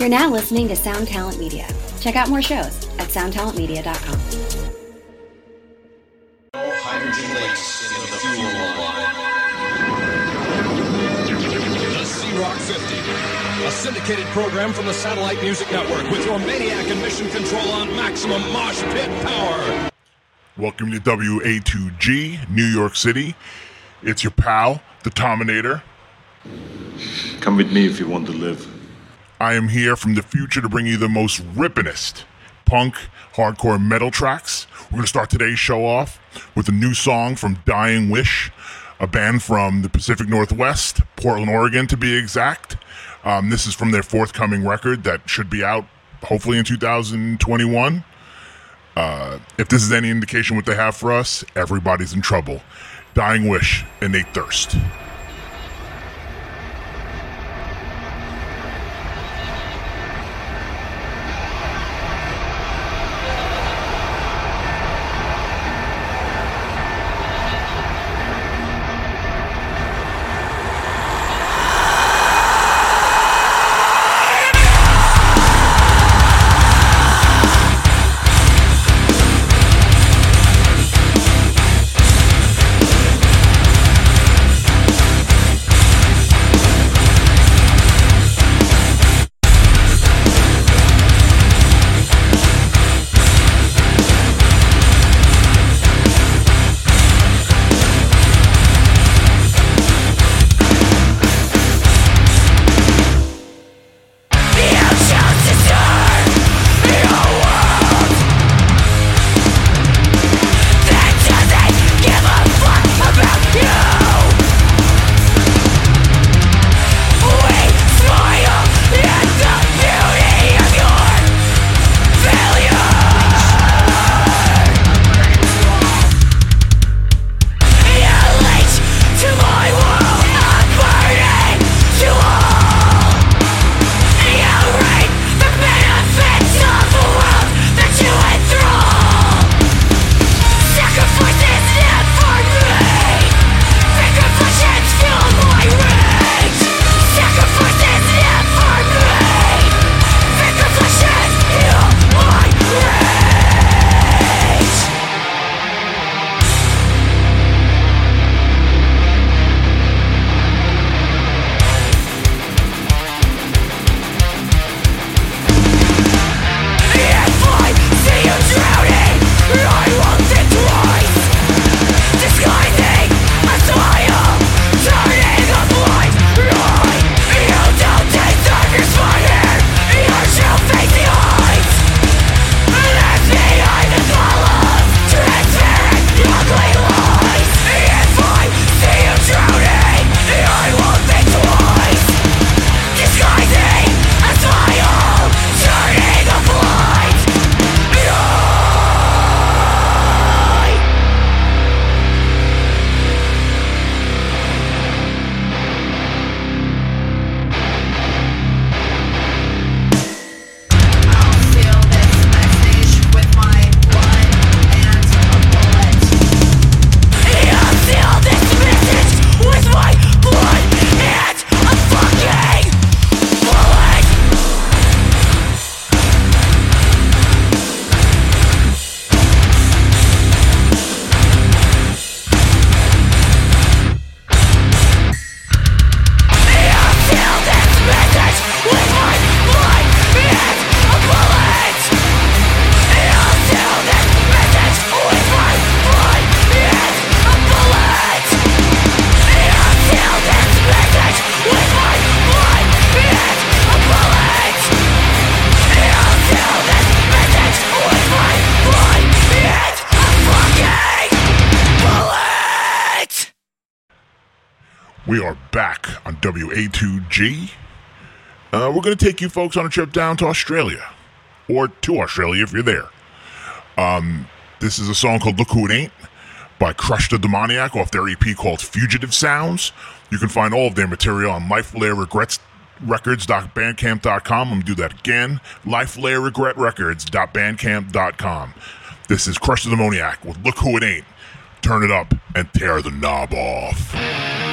You're now listening to Sound Talent Media. Check out more shows at soundtalentmedia.com. Hydrogen lakes in the fuel line. The C-Rock 50, a syndicated program from the Satellite Music Network with your maniac and mission control on maximum mosh pit power. Welcome to WA2G, New York City. It's your pal, the Tominator. Come with me if you want to live. I am here from the future to bring you the most rippinest punk, hardcore metal tracks. We're going to start today's show off with a new song from Dying Wish, a band from the Pacific Northwest, Portland, Oregon to be exact. Um, this is from their forthcoming record that should be out hopefully in 2021. Uh, if this is any indication what they have for us, everybody's in trouble. Dying Wish and they Thirst. Uh, we're going to take you folks on a trip down to Australia, or to Australia if you're there. Um, this is a song called Look Who It Ain't by Crush the Demoniac off their EP called Fugitive Sounds. You can find all of their material on Life Layer Regrets records.bandcamp.com. I'm going to do that again. Life Layer Regret Records.bandcamp.com. This is Crush the Demoniac with Look Who It Ain't. Turn it up and tear the knob off.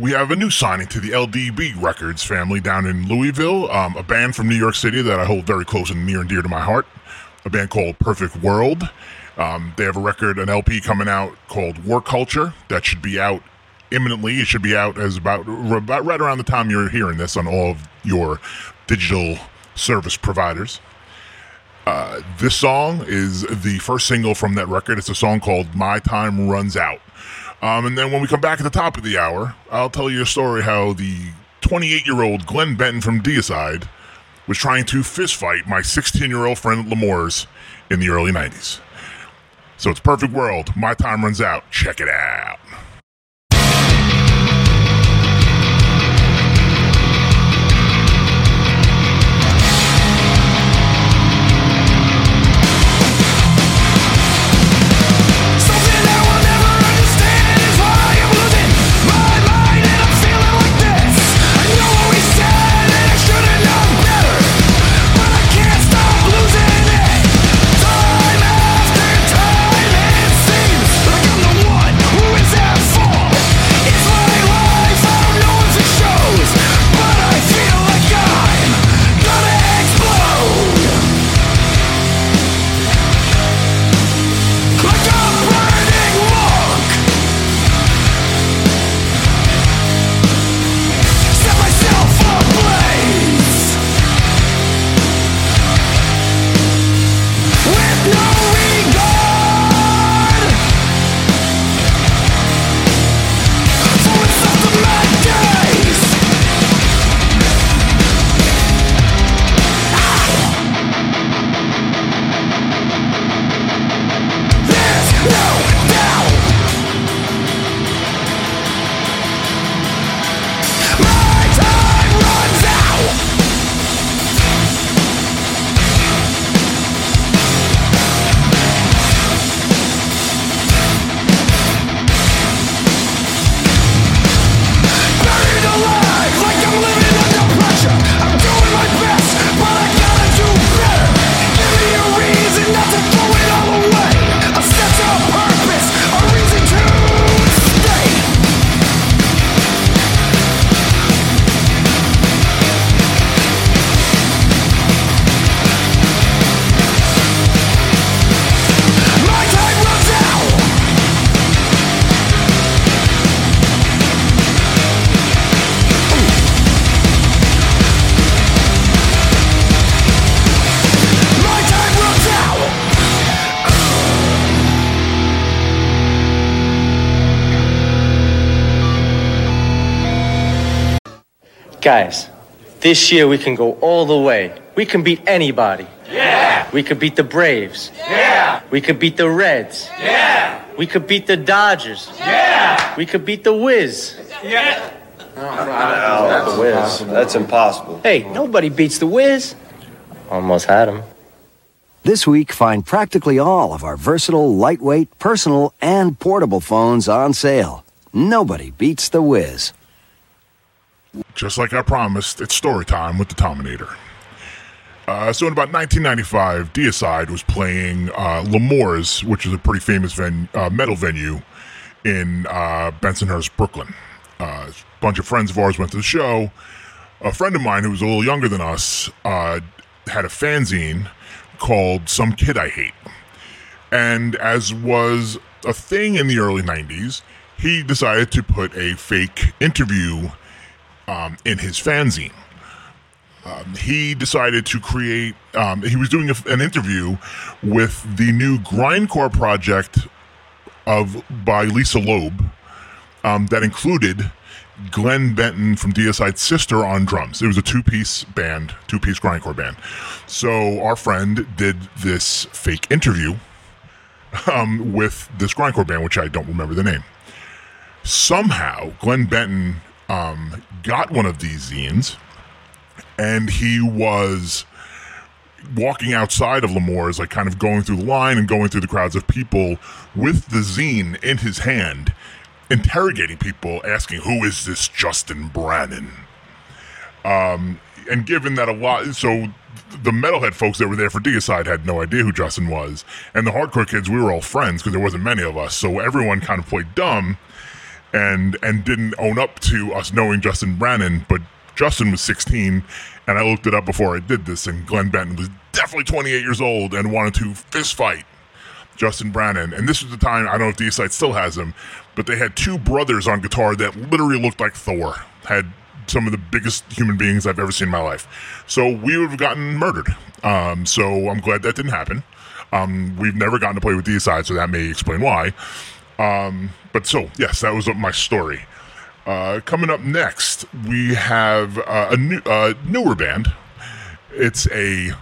We have a new signing to the LDB Records family down in Louisville, um, a band from New York City that I hold very close and near and dear to my heart, a band called Perfect World. Um, they have a record, an LP coming out called War Culture that should be out imminently. It should be out as about, about right around the time you're hearing this on all of your digital service providers. Uh, this song is the first single from that record. It's a song called My Time Runs Out. Um, and then when we come back at the top of the hour, I'll tell you a story how the 28 year old Glenn Benton from Deicide was trying to fistfight my 16 year old friend L'Amour's in the early 90s. So it's Perfect World. My time runs out. Check it out. Guys, this year we can go all the way. We can beat anybody. Yeah. We could beat the Braves. Yeah. We could beat the Reds. Yeah. We could beat the Dodgers. Yeah. We could beat the Wiz. Oh, the Wiz. That's impossible. Hey, nobody beats the Wiz. Almost had him. This week, find practically all of our versatile, lightweight, personal, and portable phones on sale. Nobody beats the Wiz. Just like I promised, it's story time with the Tominator. Uh, so in about 1995, Deicide was playing uh, which is a pretty famous ven- uh, metal venue in uh, Bensonhurst, Brooklyn. Uh, a bunch of friends of ours went to the show. A friend of mine who was a little younger than us uh, had a fanzine called Some Kid I Hate. And as was a thing in the early 90s, he decided to put a fake interview um, in his fanzine. Um, he decided to create, um, he was doing a, an interview with the new grindcore project of by Lisa Loeb um, that included Glenn Benton from Deicide's sister on drums. It was a two piece band, two piece grindcore band. So our friend did this fake interview um, with this grindcore band, which I don't remember the name. Somehow, Glenn Benton um, got one of these zines and he was walking outside of L'Amour's, like kind of going through the line and going through the crowds of people with the zine in his hand, interrogating people, asking, Who is this Justin Brannan? Um, and given that a lot, so the metalhead folks that were there for Deicide had no idea who Justin was, and the hardcore kids, we were all friends because there wasn't many of us, so everyone kind of played dumb. And and didn't own up to us knowing Justin Brannan, but Justin was 16, and I looked it up before I did this, and Glenn Benton was definitely 28 years old and wanted to fist fight Justin Brannan. And this was the time, I don't know if Deicide still has him, but they had two brothers on guitar that literally looked like Thor. Had some of the biggest human beings I've ever seen in my life. So we would have gotten murdered. Um, so I'm glad that didn't happen. Um, we've never gotten to play with Deicide, so that may explain why. Um, but so, yes, that was my story. Uh, coming up next, we have uh, a new, uh, newer band. It's a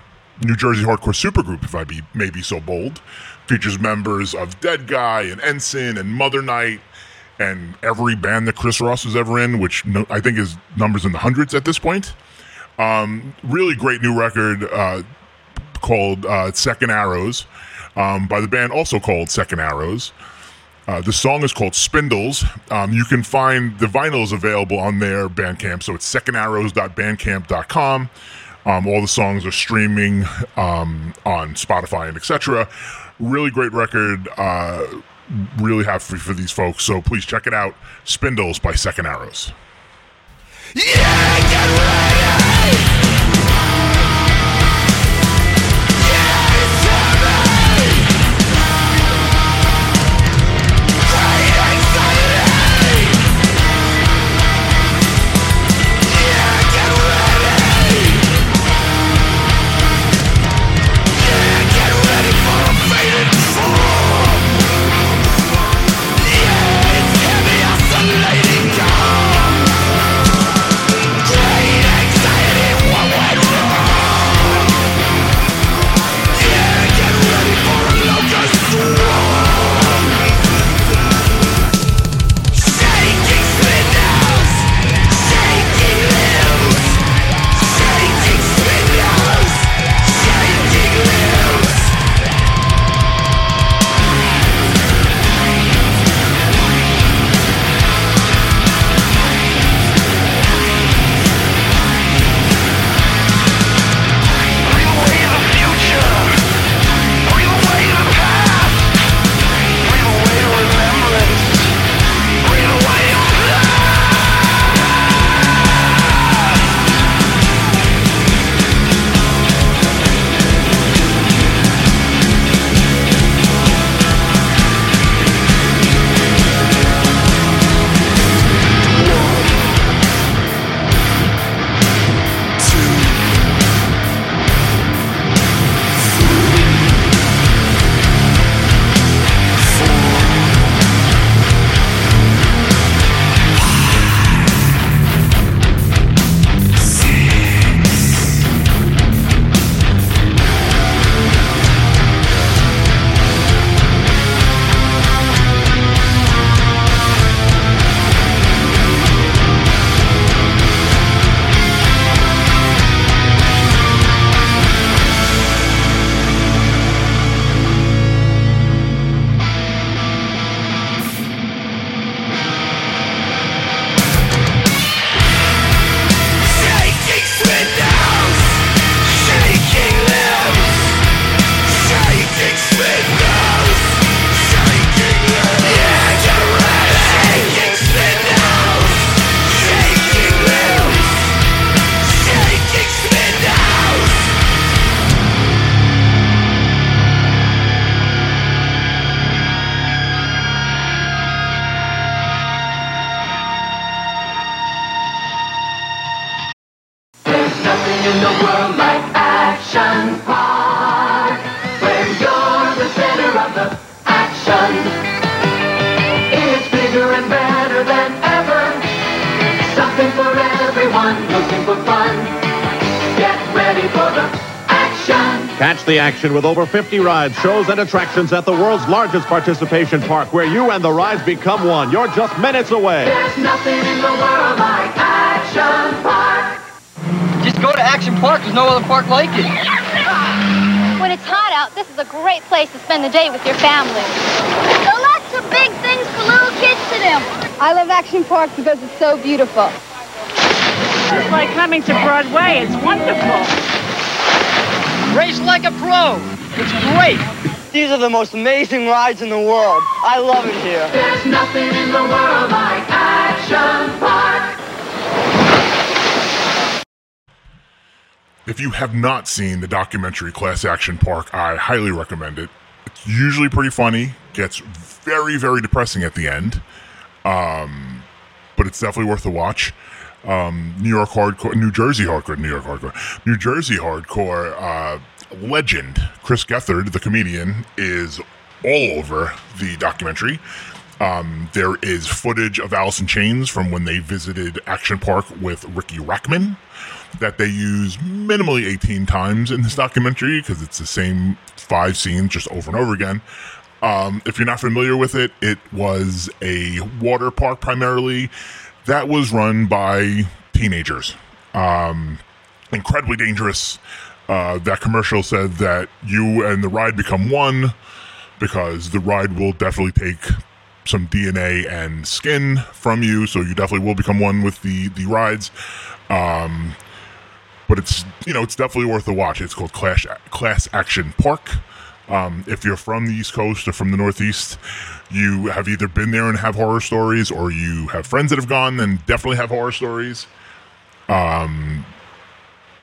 New Jersey hardcore supergroup, if I be maybe so bold. Features members of Deadguy and Ensign and Mother Night and every band that Chris Ross was ever in, which no, I think is numbers in the hundreds at this point. Um, really great new record uh, called uh, Second Arrows um, by the band also called Second Arrows. Uh, the song is called Spindles. Um, you can find the vinyls available on their Bandcamp. So it's secondarrows.bandcamp.com. Um, all the songs are streaming um, on Spotify and etc. Really great record. Uh, really happy for these folks. So please check it out. Spindles by Second Arrows. Nothing action with over 50 rides, shows, and attractions at the world's largest participation park, where you and the rides become one. You're just minutes away. There's nothing in the world like Action Park. Just go to Action Park. There's no other park like it. When it's hot out, this is a great place to spend the day with your family. There are lots of big things for little kids to do. I love Action Park because it's so beautiful. It's like coming to Broadway. It's wonderful. Race like a pro. It's great. These are the most amazing rides in the world. I love it here. There's nothing in the world like Action Park. If you have not seen the documentary Class Action Park, I highly recommend it. It's usually pretty funny, gets very, very depressing at the end, um, but it's definitely worth a watch. Um, New York hardcore, New Jersey hardcore, New York hardcore, New Jersey hardcore uh, legend Chris Gethard, the comedian, is all over the documentary. Um, there is footage of in Chains from when they visited Action Park with Riki Rachtman that they use minimally 18 times in this documentary because it's the same five scenes just over and over again. Um, if you're not familiar with it, it was a water park primarily that was run by teenagers. Um, incredibly dangerous. Uh, that commercial said that you and the ride become one because the ride will definitely take some DNA and skin from you, so you definitely will become one with the the rides. Um, but it's you know it's definitely worth a watch. It's called Clash Class Action Park. Um, if you're from the East Coast or from the Northeast, you have either been there and have horror stories, or you have friends that have gone and definitely have horror stories. Um,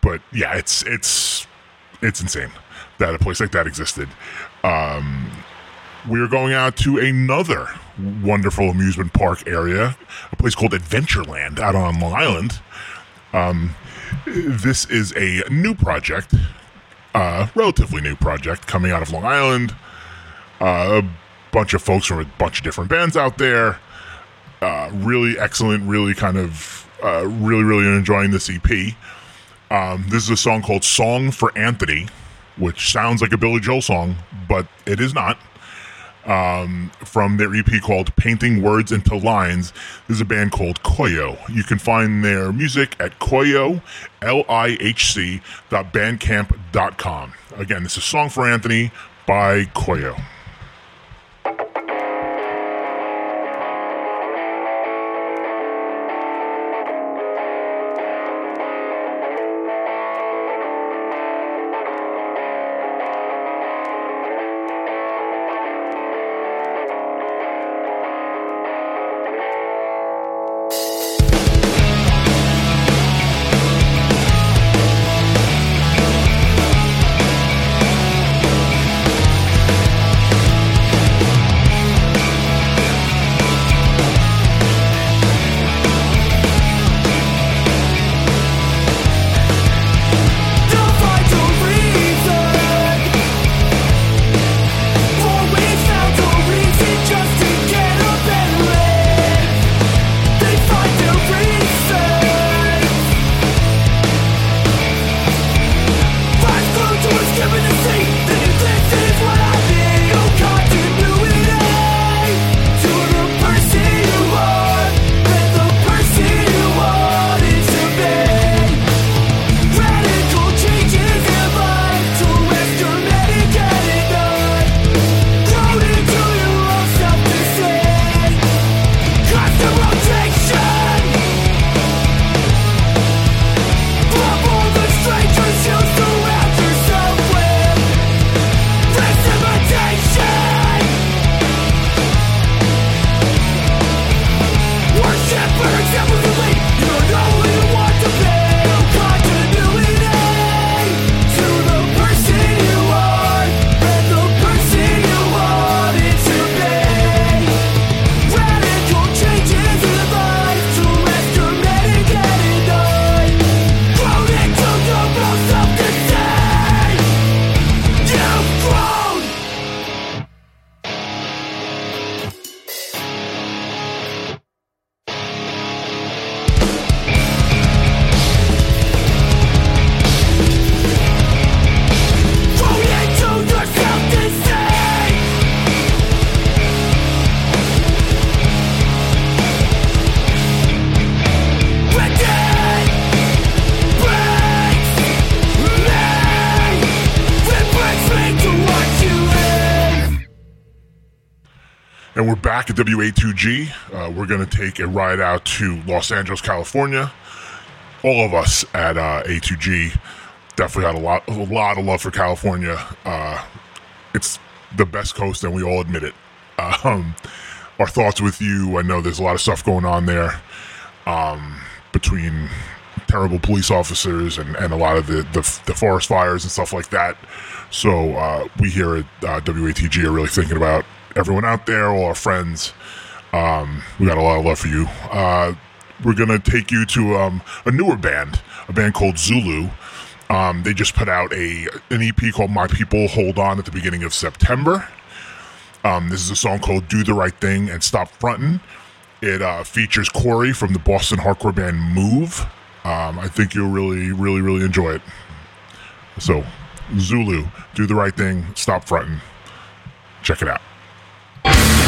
but yeah, it's it's it's insane that a place like that existed. Um, we're going out to another wonderful amusement park area, a place called Adventureland out on Long Island. Um, this is a new project, uh, relatively new project coming out of Long Island. Uh, bunch of folks from a bunch of different bands out there. Uh, really excellent, really kind of, uh, really, really enjoying this EP. Um, this is a song called Song for Anthony, which sounds like a Billy Joel song, but it is not. Um, from their EP called Painting Words into Lines. This is a band called Koyo. You can find their music at Koyo, L-I-H-C. Again, this is Song for Anthony by Koyo. At WA2G. Uh, we're going to take a ride out to Los Angeles, California. All of us at uh, A2G definitely got a lot, a lot of love for California. Uh, it's the best coast, and we all admit it. Um, our thoughts with you. I know there's a lot of stuff going on there um, between terrible police officers and, and a lot of the, the, the forest fires and stuff like that. So uh, we here at uh, WA2G are really thinking about everyone out there, all our friends. Um, we got a lot of love for you. Uh, we're gonna take you to um, a newer band, a band called Zulu. Um, they just put out a an EP called "My People Hold On" at the beginning of September. Um, this is a song called "Do the Right Thing and Stop Frontin'." It uh, features Corey from the Boston hardcore band Move. Um, I think you'll really, really, really enjoy it. So, Zulu, do the right thing, stop fronting. Check it out. It's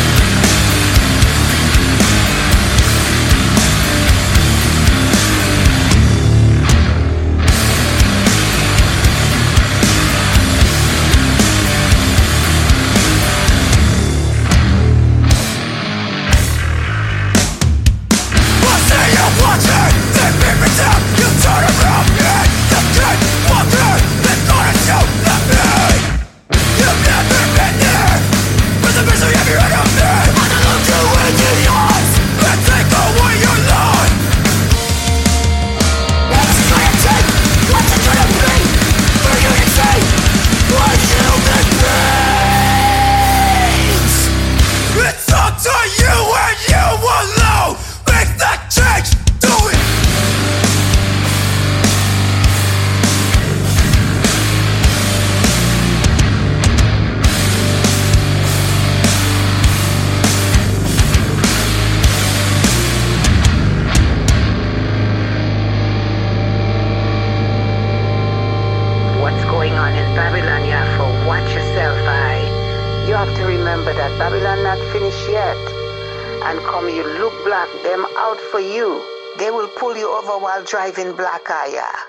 driving black eye.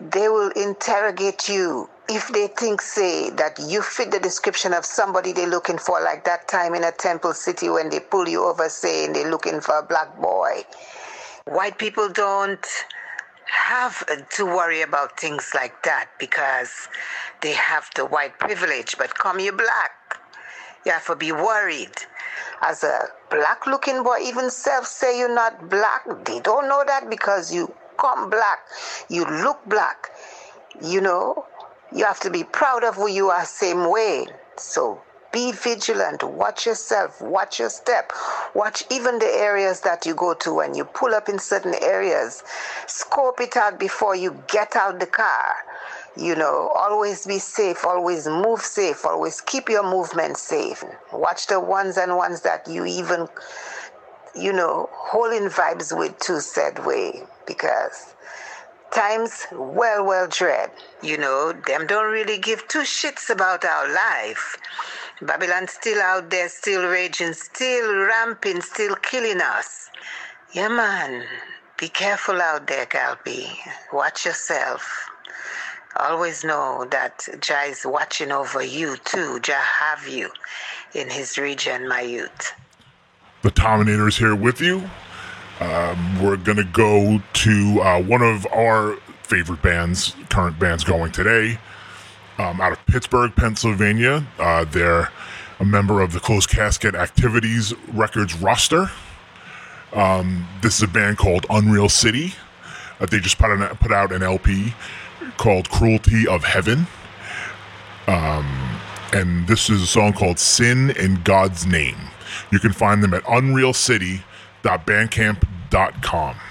They will interrogate you if they think, say, that you fit the description of somebody they're looking for, like that time in a temple city when they pull you over saying they're looking for a black boy. White people don't have to worry about things like that because they have the white privilege. But come you black, you have to be worried. As a black looking boy, even self say you're not black, they don't know that because you come black, you look black. You know, you have to be proud of who you are, same way. So be vigilant, watch yourself, watch your step, watch even the areas that you go to when you pull up in certain areas. Scope it out before you get out the car. You know, always be safe, always move safe, always keep your movement safe. Watch the ones and ones that you even, you know, holding vibes with too said way because times well well dread. You know them don't really give two shits about our life. Babylon still out there still raging still ramping still killing us. Yeah man. Be careful out there galbi watch yourself. Always know that jah is watching over you too. Jah have you in his region my youth. The Terminator is here with you. Um, we're gonna go to uh, one of our favorite bands, current bands going today, um, out of Pittsburgh, Pennsylvania. Uh, they're a member of the Closed Casket Activities Records roster. Um, this is a band called Unreal City. Uh, they just put, an, put out an LP called Cruelty of Heaven. Um, and this is a song called Sin in God's Name. You can find them at unrealcity.bandcamp.com. Thank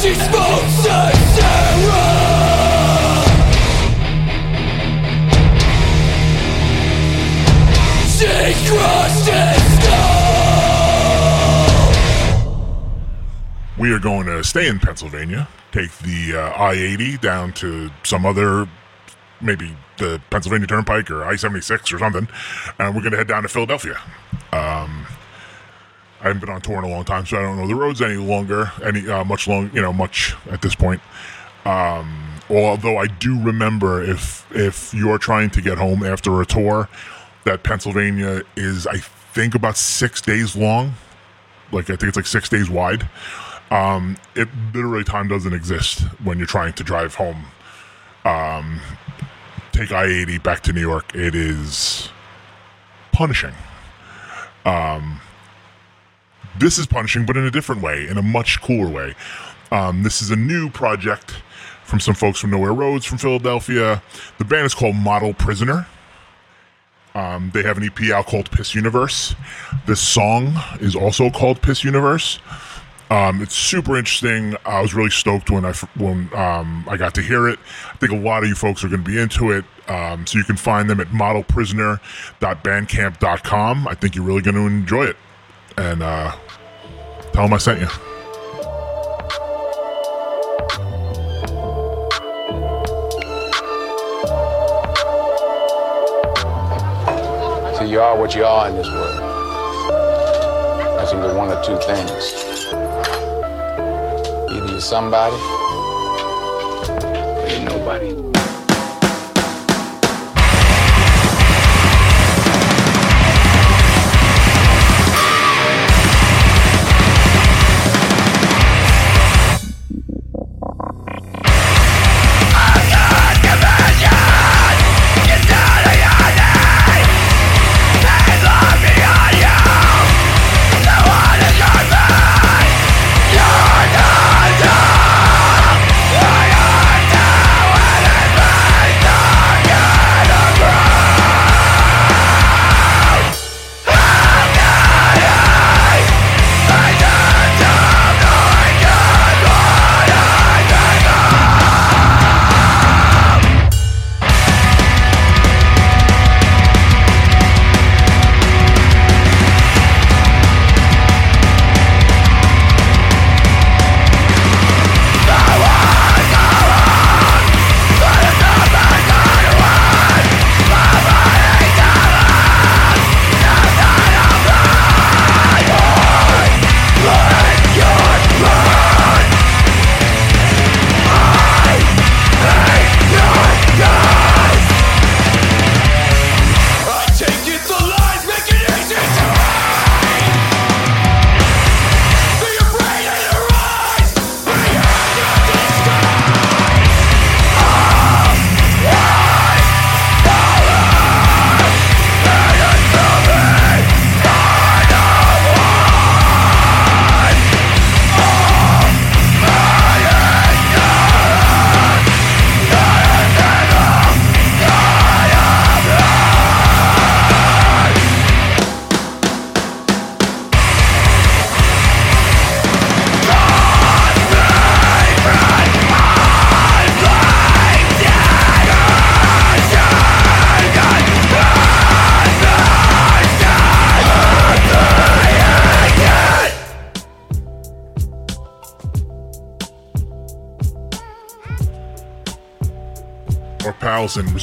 she. She crushed his skull. We are going to stay in Pennsylvania, take the uh, I 80 down to some other, maybe the Pennsylvania Turnpike or I 76 or something, and we're going to head down to Philadelphia. Um, I haven't been on tour in a long time, so I don't know the roads any longer, any uh, much long, you know, much at this point. Um, although I do remember if if you're trying to get home after a tour, that Pennsylvania is I think about six days long. Like I think it's like six days wide. Um, it literally time doesn't exist when you're trying to drive home. Um, take I eighty back to New York. It is punishing. Um, this is punishing, but in a different way, in a much cooler way. Um, this is a new project from some folks from Nowhere Roads from Philadelphia. The band is called Model Prisoner. Um, they have an EP out called Piss Universe. This song is also called Piss Universe. Um, it's super interesting. I was really stoked when I when um, I got to hear it. I think a lot of you folks are going to be into it. Um, so you can find them at modelprisoner.bandcamp.com. I think you're really going to enjoy it. And uh, tell them I sent you. So you are what you are in this world. That's either one or two things. Either you're somebody or you're nobody.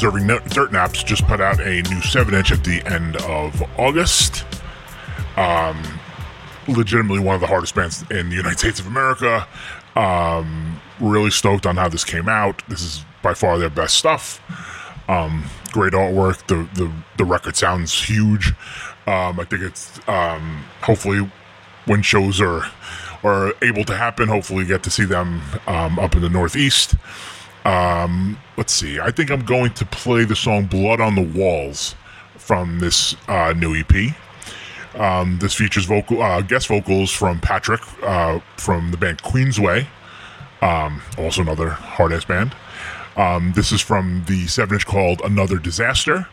In Dirt Naps just put out a new 7 inch at the end of August. Um, legitimately one of the hardest bands in the United States of America. Um, really stoked on how this came out. This is by far their best stuff. Um, great artwork. The, the the record sounds huge. Um, I think it's um, hopefully when shows are are able to happen. Hopefully, get to see them um, up in the Northeast. Um, let's see. I think I'm going to play the song "Blood on the Walls" from this uh, new EP. Um, this features vocal uh, guest vocals from Patrick uh, from the band Queensway, um, also another hard ass band. Um, this is from the seven inch called "Another Disaster."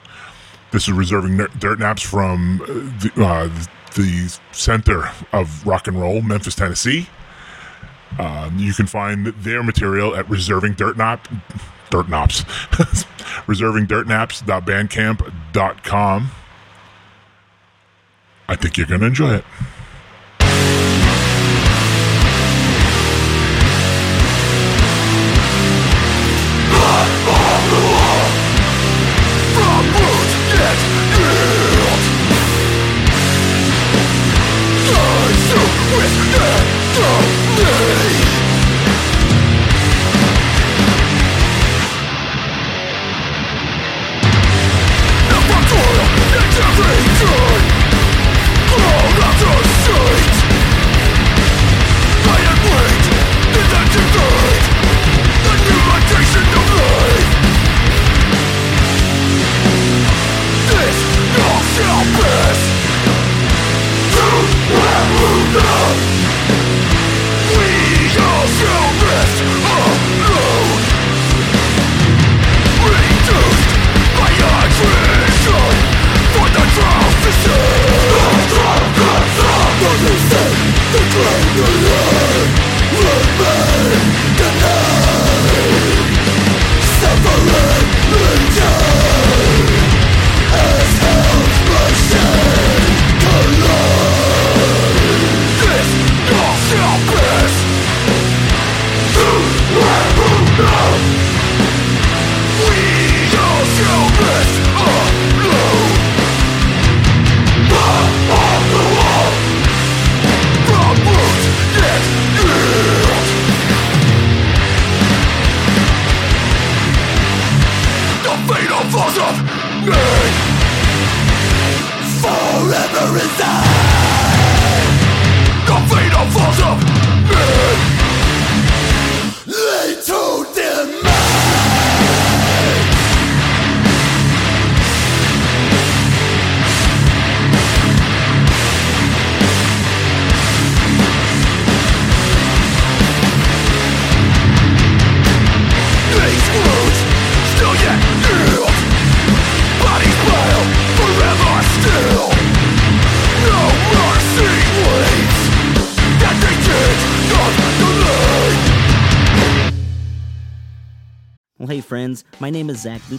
This is reserving ner- dirt naps from uh, the, uh, the center of rock and roll, Memphis, Tennessee. Um, you can find their material at reserving dirt nap, dirt naps, reserving dirt naps.bandcamp.com. I think you're going to enjoy it.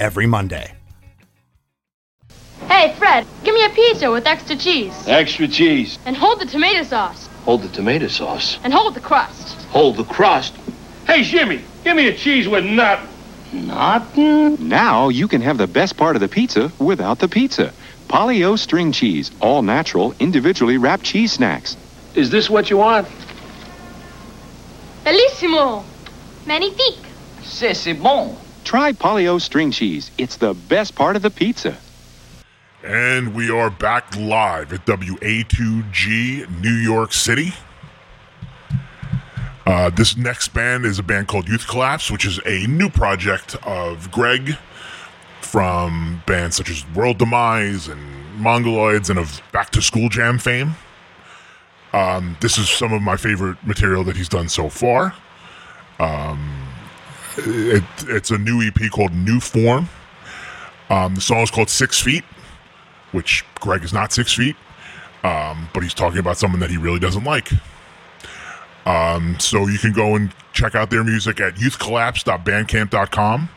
every Monday. Hey, Fred, give me a pizza with extra cheese. Extra cheese. And hold the tomato sauce. Hold the tomato sauce. And hold the crust. Hold the crust. Hey, Jimmy, give me a cheese with nothing. Nothing? Now you can have the best part of the pizza without the pizza. Polly-O string cheese, all natural, individually wrapped cheese snacks. Is this what you want? Bellissimo. Magnifique. C'est, c'est bon. Try Polly-O string cheese. It's the best part of the pizza. And we are back live at WA2G New York City. Uh, this next band is a band called Youth Collapse, which is a new project of Greg from bands such as World Demise and Mongoloids and of Back to School Jam fame. Um, this is some of my favorite material that he's done so far. Um, it, it's a new EP called New Form. Um, the song is called Six Feet, which Greg is not six feet, um, but he's talking about someone that he really doesn't like. Um, so you can go and check out their music at youthcollapse.bandcamp.com.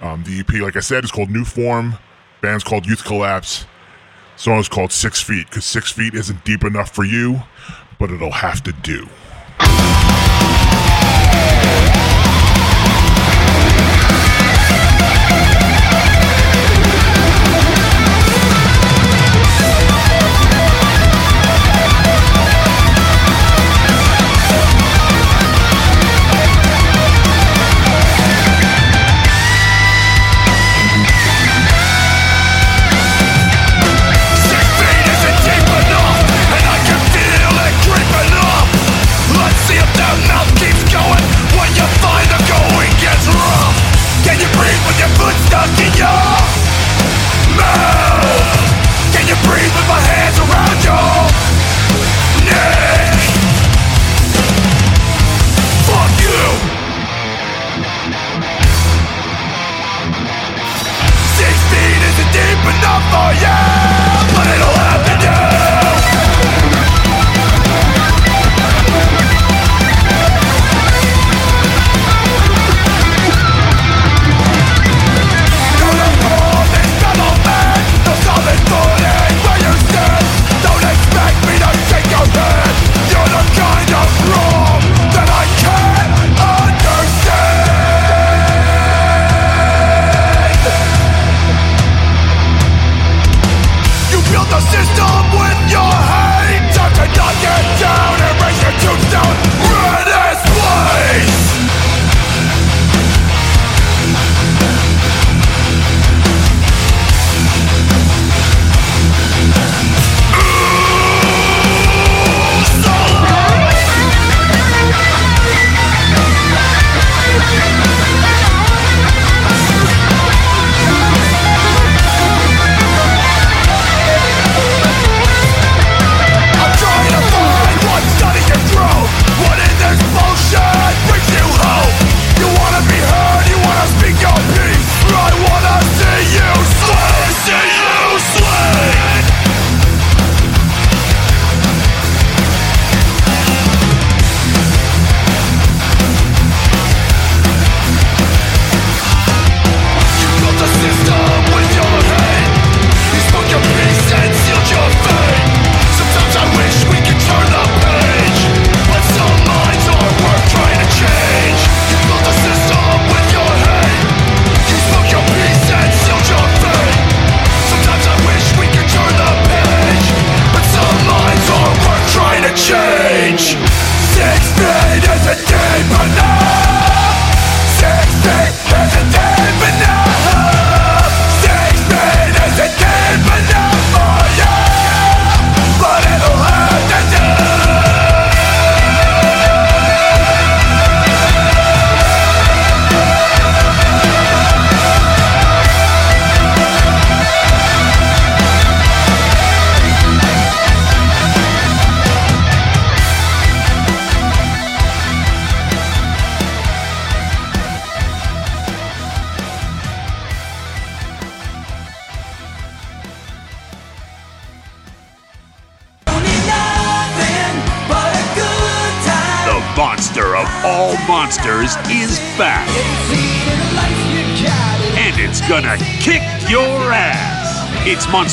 Um, the EP, like I said, is called New Form. Band's called Youth Collapse. Song is called Six Feet because six feet isn't deep enough for you, but it'll have to do.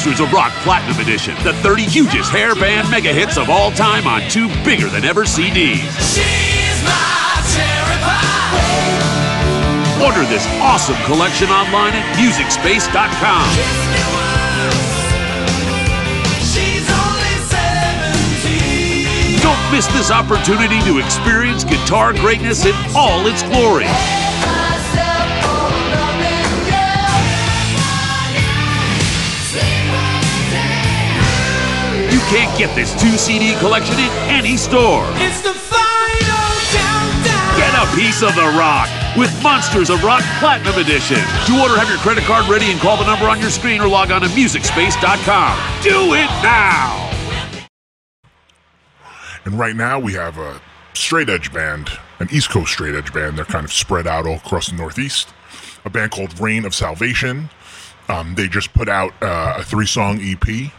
It's Monsters of Rock Platinum Edition, the 30 hugest hair band mega hits of all time on two bigger than ever CDs. She's my terrified. Order this awesome collection online at MusicSpace.com. Don't miss this opportunity to experience guitar greatness in all its glory. Can't get this two CD collection in any store. It's the final countdown. Get a piece of the rock with Monsters of Rock Platinum Edition. To order, have your credit card ready and call the number on your screen or log on to MusicSpace.com. Do it now! And right now we have a straight edge band, an East Coast straight edge band. They're kind of spread out all across the Northeast. A band called Reign of Salvation. Um, they just put out uh, a three song EP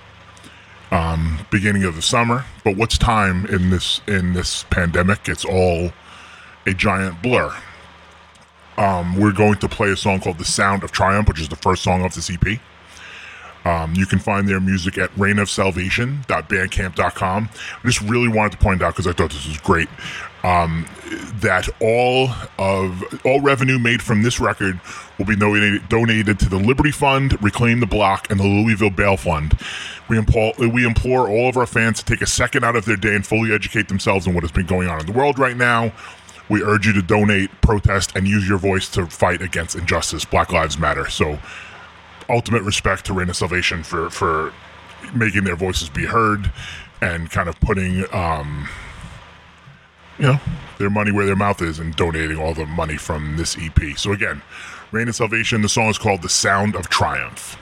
um, beginning of the summer. But what's time in this in this pandemic? It's all a giant blur. Um, we're going to play a song called "The Sound of Triumph," which is the first song off this EP. Um, you can find their music at reignofsalvation.bandcamp.com. I just really wanted to point out because I thought this was great um, that all of all revenue made from this record will be donated, donated to the Liberty Fund, Reclaim the Block, and the Louisville Bail Fund. We implore, we implore all of our fans to take a second out of their day and fully educate themselves on what has been going on in the world right now. We urge you to donate, protest, and use your voice to fight against injustice. Black Lives Matter. So ultimate respect to Reign of Salvation for for making their voices be heard and kind of putting um you know their money where their mouth is and donating all the money from this EP. So again, Reign of Salvation, the song is called The Sound of Triumph.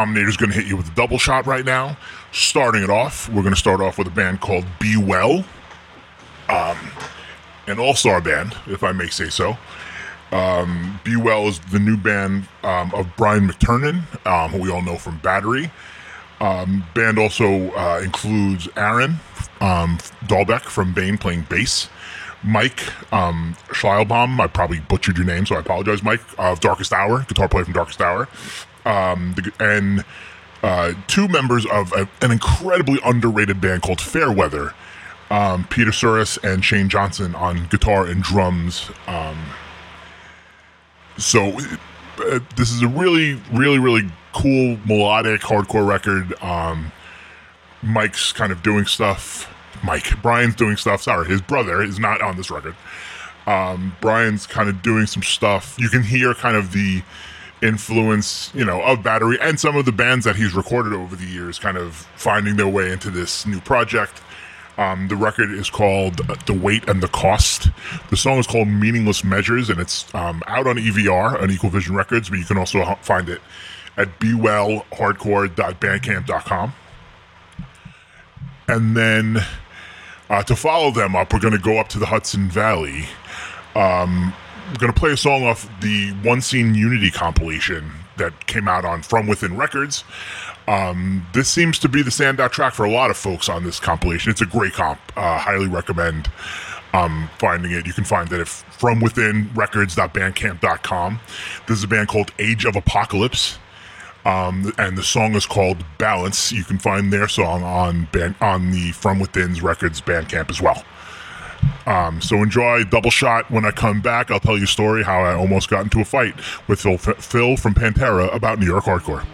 Tom Nader's going to hit you with a double shot right now. Starting it off, we're going to start off with a band called Be Well, um, an all-star band, if I may say so. Um, Be Well is the new band um, of Brian McTernan, um, who we all know from Battery. Um, band also uh, includes Aaron um, Dalbec from Bane playing bass. Mike um, Schleilbaum, I probably butchered your name, so I apologize, Mike, of Darkest Hour, guitar player from Darkest Hour. Um, the, and uh, two members of a, an incredibly underrated band called Fairweather, um, Peter Tsouras and Shane Johnson on guitar and drums. Um, so uh, this is a really, really, really cool melodic hardcore record. Um, Mike's kind of doing stuff. Mike Brian's doing stuff. Sorry, his brother is not on this record. Um, Brian's kind of doing some stuff. You can hear kind of the influence, you know, of Battery and some of the bands that he's recorded over the years, kind of finding their way into this new project. Um, the record is called The Weight and the Cost. The song is called Meaningless Measures, and it's um, out on EVR on Equal Vision Records, but you can also find it at bewellhardcore.bandcamp.com. And then uh, to follow them up, we're going to go up to the Hudson Valley. Um, we're going to play a song off the One Scene Unity compilation that came out on From Within Records. Um, this seems to be the standout track for a lot of folks on this compilation. It's a great comp. Uh, highly recommend um, finding it. You can find it at fromwithinrecords.bandcamp.com. This is a band called Age of Apocalypse. Um, and the song is called Balance. You can find their song on band, on the From Within's Records Bandcamp as well. Um, so enjoy Double Shot. When I come back, I'll tell you a story how I almost got into a fight with Phil, Phil from Pantera about New York hardcore.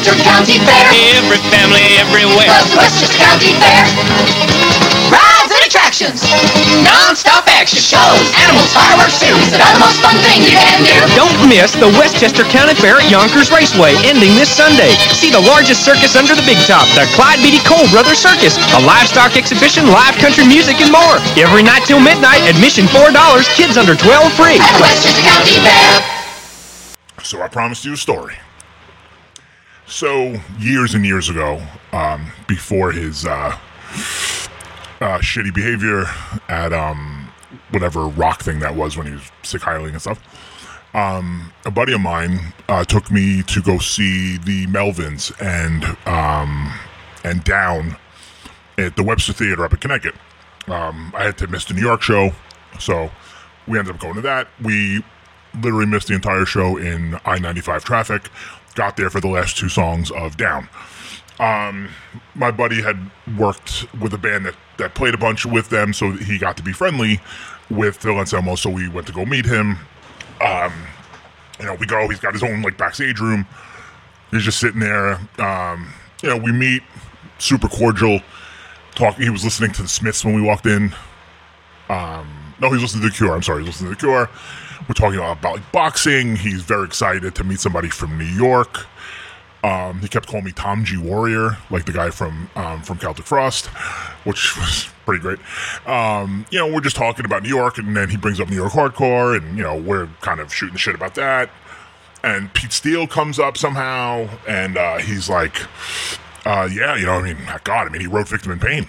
Westchester County Fair. Every family, everywhere. Loves the Westchester County Fair. Rides and attractions. Non-stop action. Shows, animals, fireworks, series that are the most fun thing you can do. Don't miss the Westchester County Fair at Yonkers Raceway, ending this Sunday. See the largest circus under the big top, the Clyde Beatty Cole Brothers Circus, a livestock exhibition, live country music, and more. Every night till midnight, admission $4, kids under 12 free. At the Westchester County Fair. So I promised you a story. So years and years ago, um, before his uh, uh, shitty behavior at um, whatever rock thing that was when he was sick hiling and stuff, um, a buddy of mine uh, took me to go see the Melvins and um, and Down at the Webster Theater up in Connecticut. Um, I had to miss the New York show, so we ended up going to that. We literally missed the entire show in I 95 traffic. Got there for the last two songs of Down. Um, my buddy had worked with a band that, that played a bunch with them, so he got to be friendly with Phil Anselmo. So we went to go meet him. Um, you know, we go. He's got his own like backstage room. He's just sitting there. Um, you know, we meet, super cordial. Talk. He was listening to the Smiths when we walked in. Um, no, he was listening to the Cure. I'm sorry, he was listening to the Cure. We're talking about, like boxing. He's very excited to meet somebody from New York. Um, he kept calling me Tom G Warrior, like the guy from um, from Celtic Frost, which was pretty great. Um, you know, we're just talking about New York, and then he brings up New York hardcore, and you know, we're kind of shooting shit about that. And Pete Steele comes up somehow, and uh, he's like, uh, "Yeah, you know, I mean, God, I mean, he wrote Victim in Pain."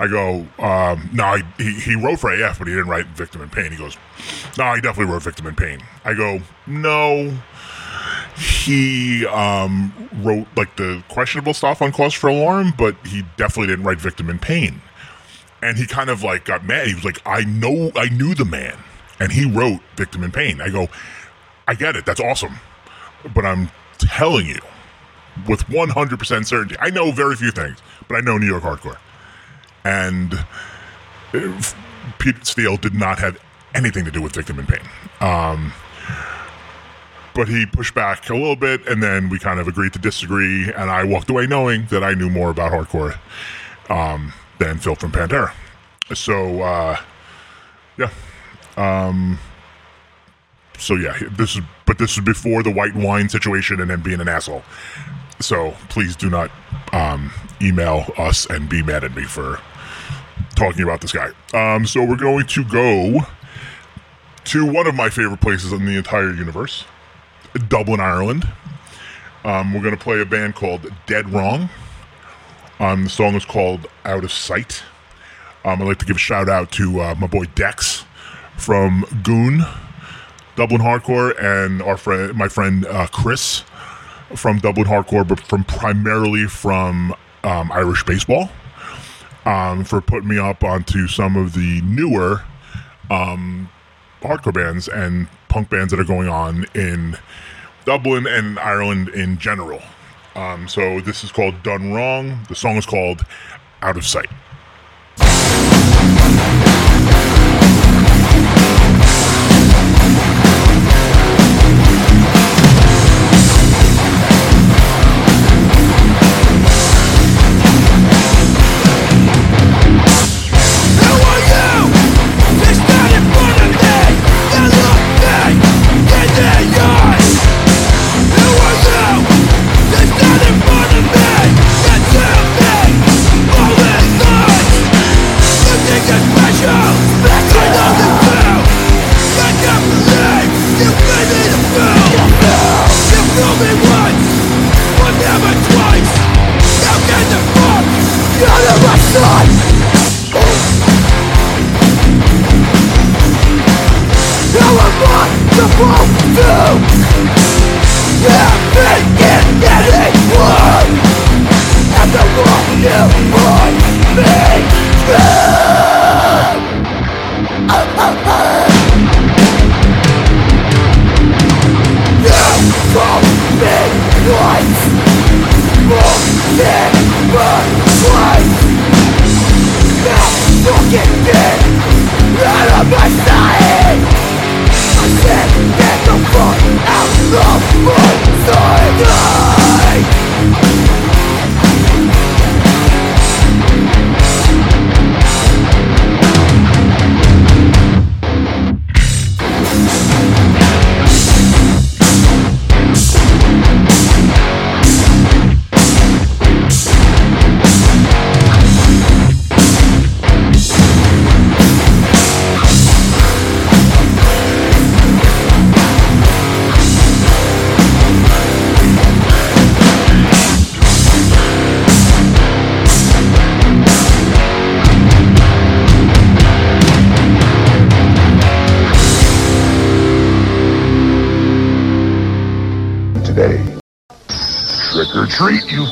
I go, um, no, he, he, he wrote for AF, but he didn't write Victim in Pain. He goes, no, he definitely wrote Victim in Pain. I go, no, he um, wrote like the questionable stuff on Cause for Alarm, but he definitely didn't write Victim in Pain. And he kind of like got mad. He was like, I know, I knew the man, and he wrote Victim in Pain. I go, I get it, that's awesome, but I'm telling you with 100% certainty, I know very few things, but I know New York hardcore and uh, Pete Steele did not have anything to do with Victim in Pain. Um, but he pushed back a little bit, and then we kind of agreed to disagree, and I walked away knowing that I knew more about hardcore um, than Phil from Pantera. So, uh, yeah. Um, so yeah, this is but this is before the white wine situation and him being an asshole. So please do not um, email us and be mad at me for talking about this guy. Um, so we're going to go to one of my favorite places in the entire universe, Dublin, Ireland. Um, we're going to play a band called Dead Wrong. Um, the song is called Out of Sight. Um, I'd like to give a shout out to uh, my boy Dex from Goon, Dublin Hardcore, and our friend, my friend uh, Chris from Dublin Hardcore, but from primarily from um, Irish baseball, um, for putting me up onto some of the newer um, hardcore bands and punk bands that are going on in Dublin and Ireland in general. Um, so this is called Done Wrong. The song is called Out of Sight. Out of sight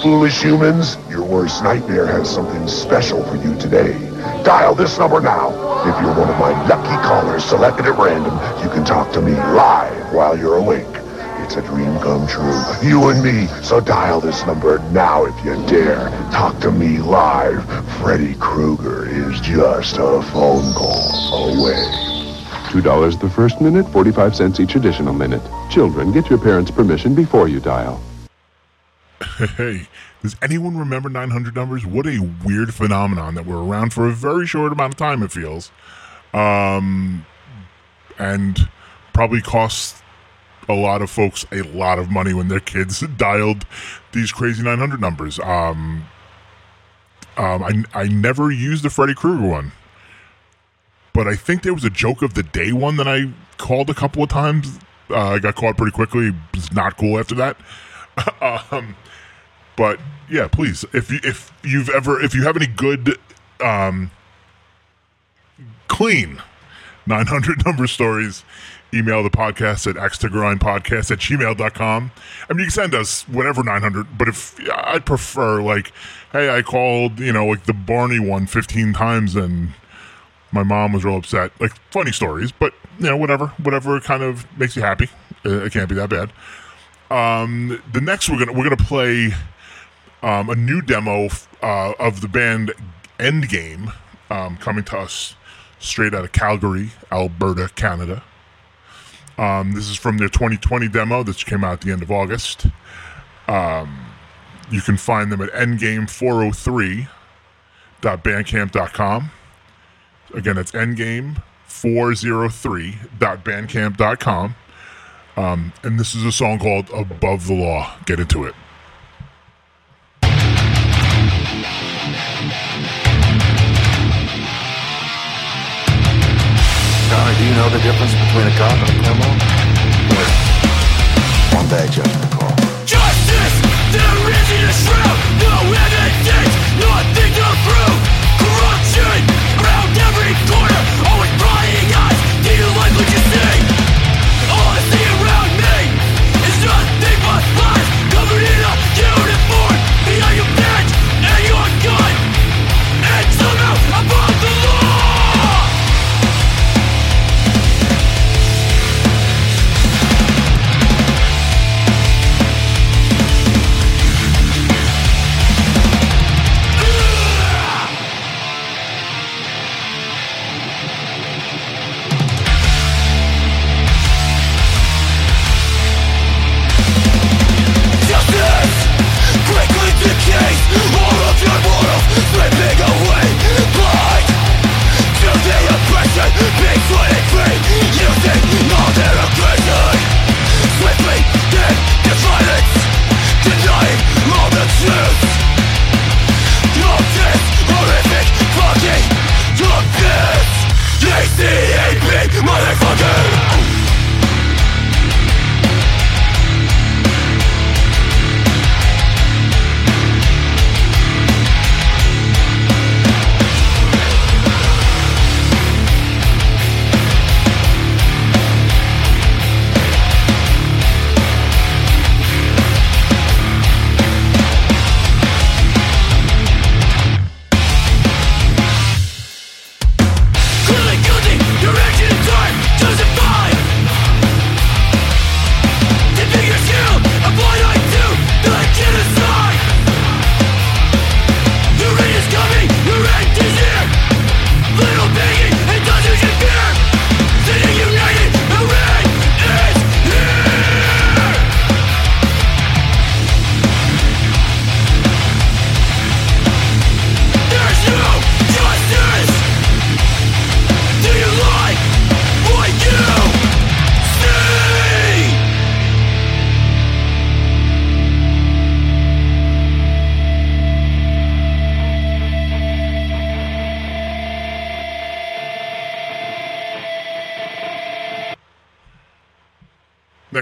foolish humans. Your worst nightmare has something special for you today. Dial this number now. If you're one of my lucky callers selected at random, you can talk to me live while you're awake. It's a dream come true. You and me. So dial this number now if you dare. Talk to me live. Freddy Krueger is just a phone call away. $2 the first minute, 45 cents each additional minute. Children, get your parents' permission before you dial. Hey, does anyone remember 900 numbers? What a weird phenomenon that were around for a very short amount of time, it feels. Um, and probably cost a lot of folks a lot of money when their kids dialed these crazy 900 numbers. Um, um, I, I never used the Freddy Krueger one, but I think there was a joke of the day one that I called a couple of times. Uh, I got caught pretty quickly. It was not cool after that. um, but yeah, please, if you if you've ever if you have any good um, clean 900 number stories, email the podcast at xtogrindpodcast at gmail.com. I mean, you can send us whatever 900, but if I prefer, like, hey, I called, you know, like the Barney one 15 times and my mom was real upset. Like, funny stories, but, you know, whatever, whatever kind of makes you happy. It can't be that bad. Um, the next we're gonna we're gonna play um, a new demo uh, of the band Endgame um, coming to us straight out of Calgary, Alberta, Canada. Um, this is from their 2020 demo that came out at the end of August. Um, you can find them at endgame403.bandcamp.com. Again, it's endgame403.bandcamp.com. Um, and this is a song called Above the Law. Get into it. Do you know the difference between a cop and a criminal? One bad judgment call. Justice! There isn't a shroud, no evidence,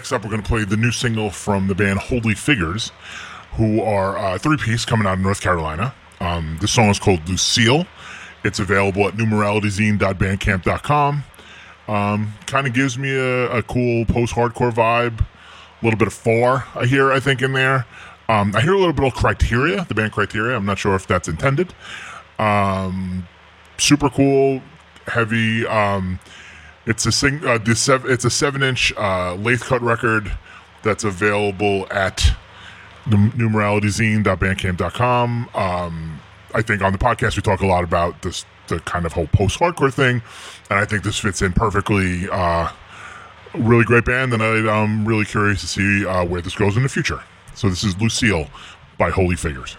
Next up, we're going to play the new single from the band Holy Figures, who are a three piece coming out of North Carolina. Um, this song is called Lucille. It's available at numeralityzine.bandcamp.com. Um, kind of gives me a, a cool post hardcore vibe. A little bit of four I hear, I think, in there. Um, I hear a little bit of Criteria, the band Criteria. I'm not sure if that's intended. Um, super cool, heavy. Um, it's a sing. Uh, the it's a seven inch uh, lathe cut record that's available at the numeralityzine.bandcamp.com. Um, I think on the podcast we talk a lot about this the kind of whole post hardcore thing, and I think this fits in perfectly. Uh, really great band, and I, I'm really curious to see uh, where this goes in the future. So this is Lucille by Holy Figures.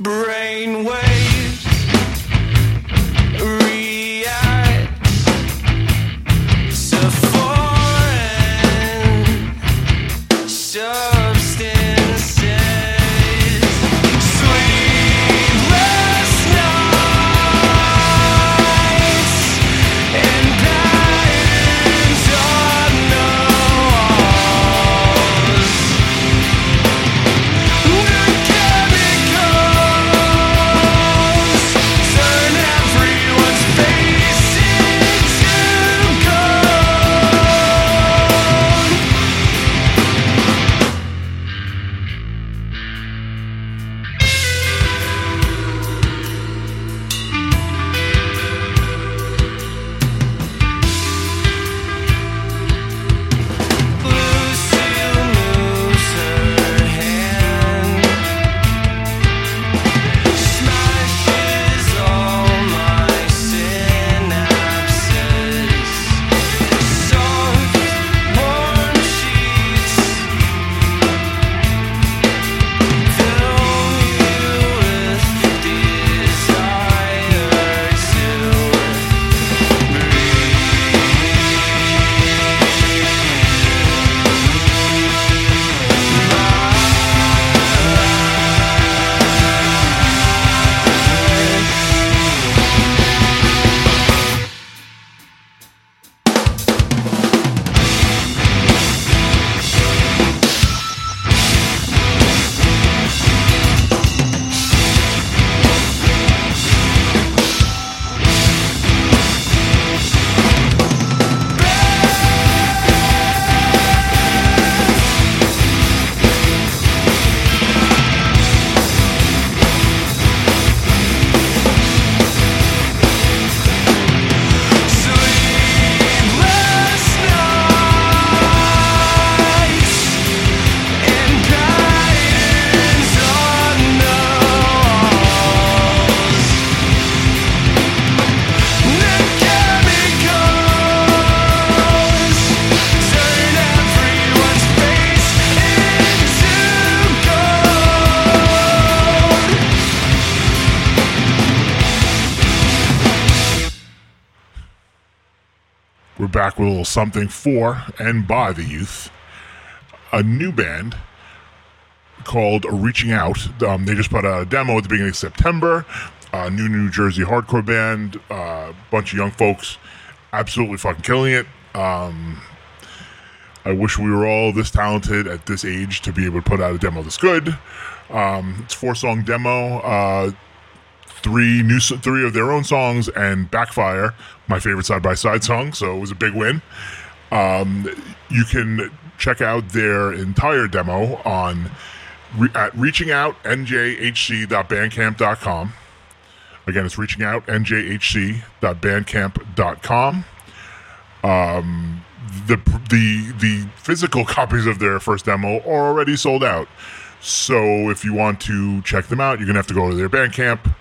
Brain little something for and by the youth. A new band called Reaching Out. Um, they just put out a demo at the beginning of September. A new New Jersey hardcore band. A uh, bunch of young folks absolutely fucking killing it. Um, I wish we were all this talented at this age to be able to put out a demo this good. Um, it's four song demo. Uh, three new three of their own songs and backfire my favorite side by side song so it was a big win. Um, you can check out their entire demo on re- at reachingoutnjhc.bandcamp.com again it's reachingoutnjhc.bandcamp.com um, the the the physical copies of their first demo are already sold out. So if you want to check them out you're gonna have to go to their bandcamp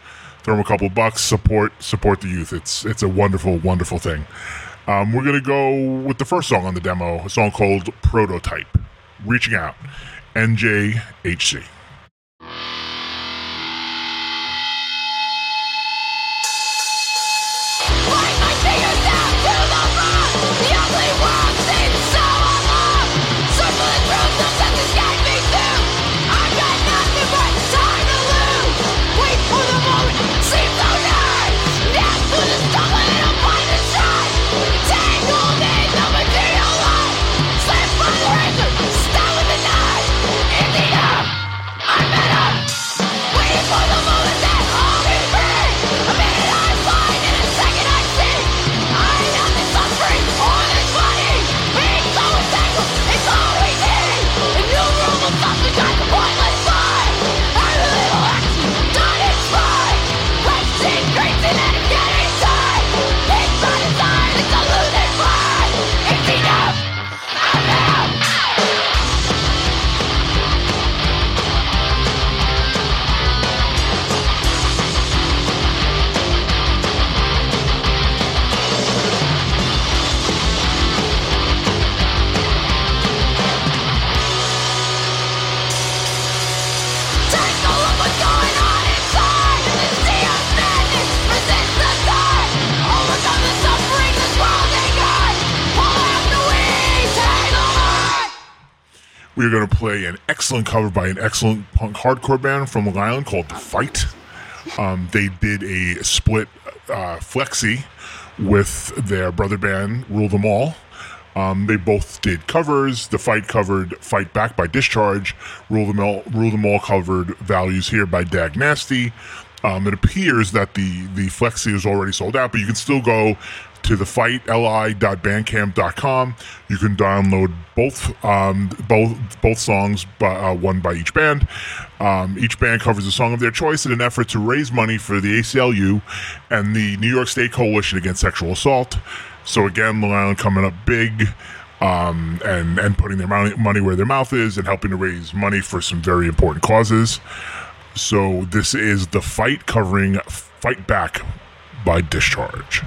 throw them a couple bucks support support the youth. It's it's a wonderful wonderful thing. Um, we're gonna go with the first song on the demo a song called prototype reaching out njhc play an excellent cover by an excellent punk hardcore band from Long Island called The Fight. Um, they did a split uh, flexi with their brother band Rule Them All. Um, they both did covers. The Fight covered "Fight Back" by Discharge. Rule them all. Rule them all covered "Values Here" by Dag Nasty. Um, it appears that the the flexi is already sold out, but you can still go to the fightli.bandcamp.com. You can download both um, both both songs, by, uh, one by each band. Um, each band covers a song of their choice in an effort to raise money for the ACLU and the New York State Coalition Against Sexual Assault. So again, Long Island coming up big. Um, and and putting their money, money where their mouth is and helping to raise money for some very important causes. So this is the fight covering "Fight Back" by Discharge.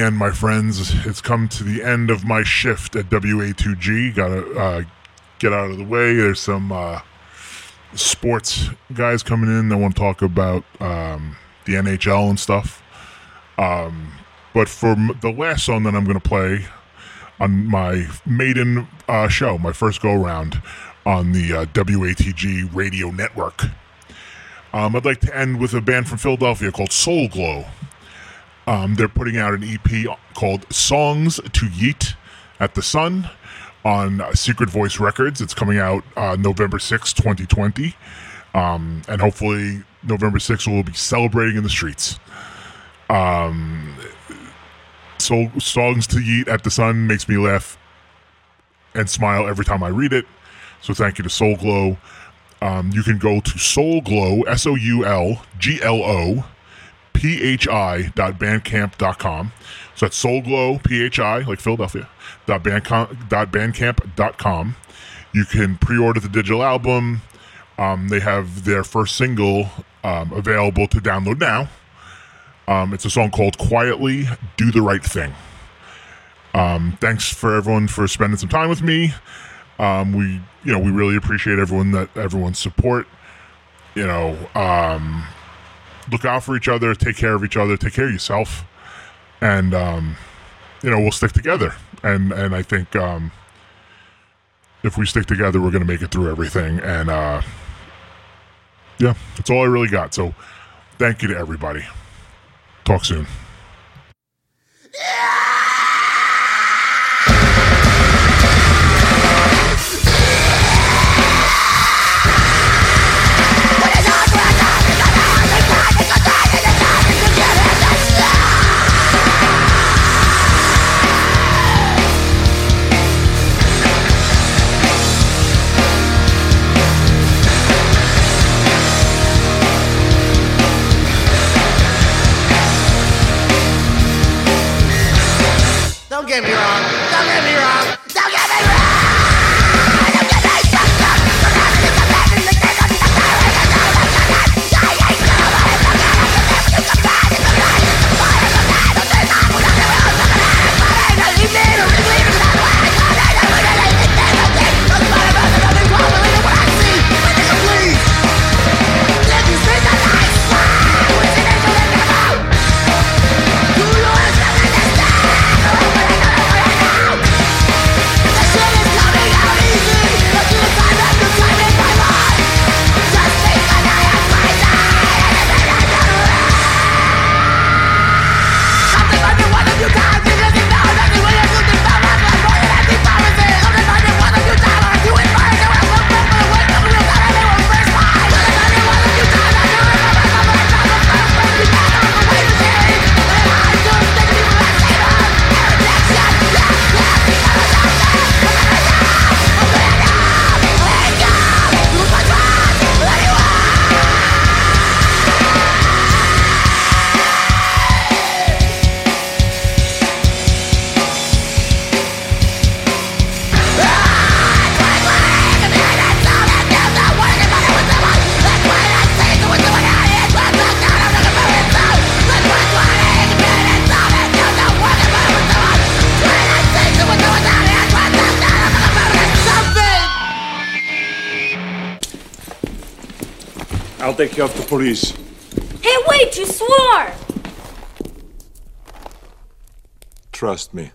End, my friends. It's come to the end of my shift at WA2G. Gotta uh, get out of the way. There's some uh, sports guys coming in that want to talk about um, the NHL and stuff. Um, but for the last song that I'm going to play on my maiden uh, show, my first go round on the uh, WA2G radio network, um, I'd like to end with a band from Philadelphia called Soul Glo. Um, they're putting out an EP called Songs to Yeet at the Sun on uh, Secret Voice Records. It's coming out uh, November sixth, 2020. Um, and hopefully, November 6th, we'll be celebrating in the streets. Um, so, Songs to Yeet at the Sun makes me laugh and smile every time I read it. So, thank you to Soul Glo. Um, you can go to Soul Glo, S O U L G L O, phi.bandcamp.com. So that's soulglo, phi, like Philadelphia, dot bandcamp, dot bandcamp.com. You can pre-order the digital album. Um, they have their first single um, available to download now. Um, it's a song called "Quietly Do the Right Thing." Um, thanks for everyone for spending some time with me. Um, we, you know, we really appreciate everyone that everyone's support. You know, um, look out for each other, take care of each other, take care of yourself, and um, you know we'll stick together. And and I think um, if we stick together, we're going to make it through everything. And uh, yeah, that's all I really got. So thank you to everybody. Talk soon. Thank take you off to police. Hey, wait, you swore! Trust me.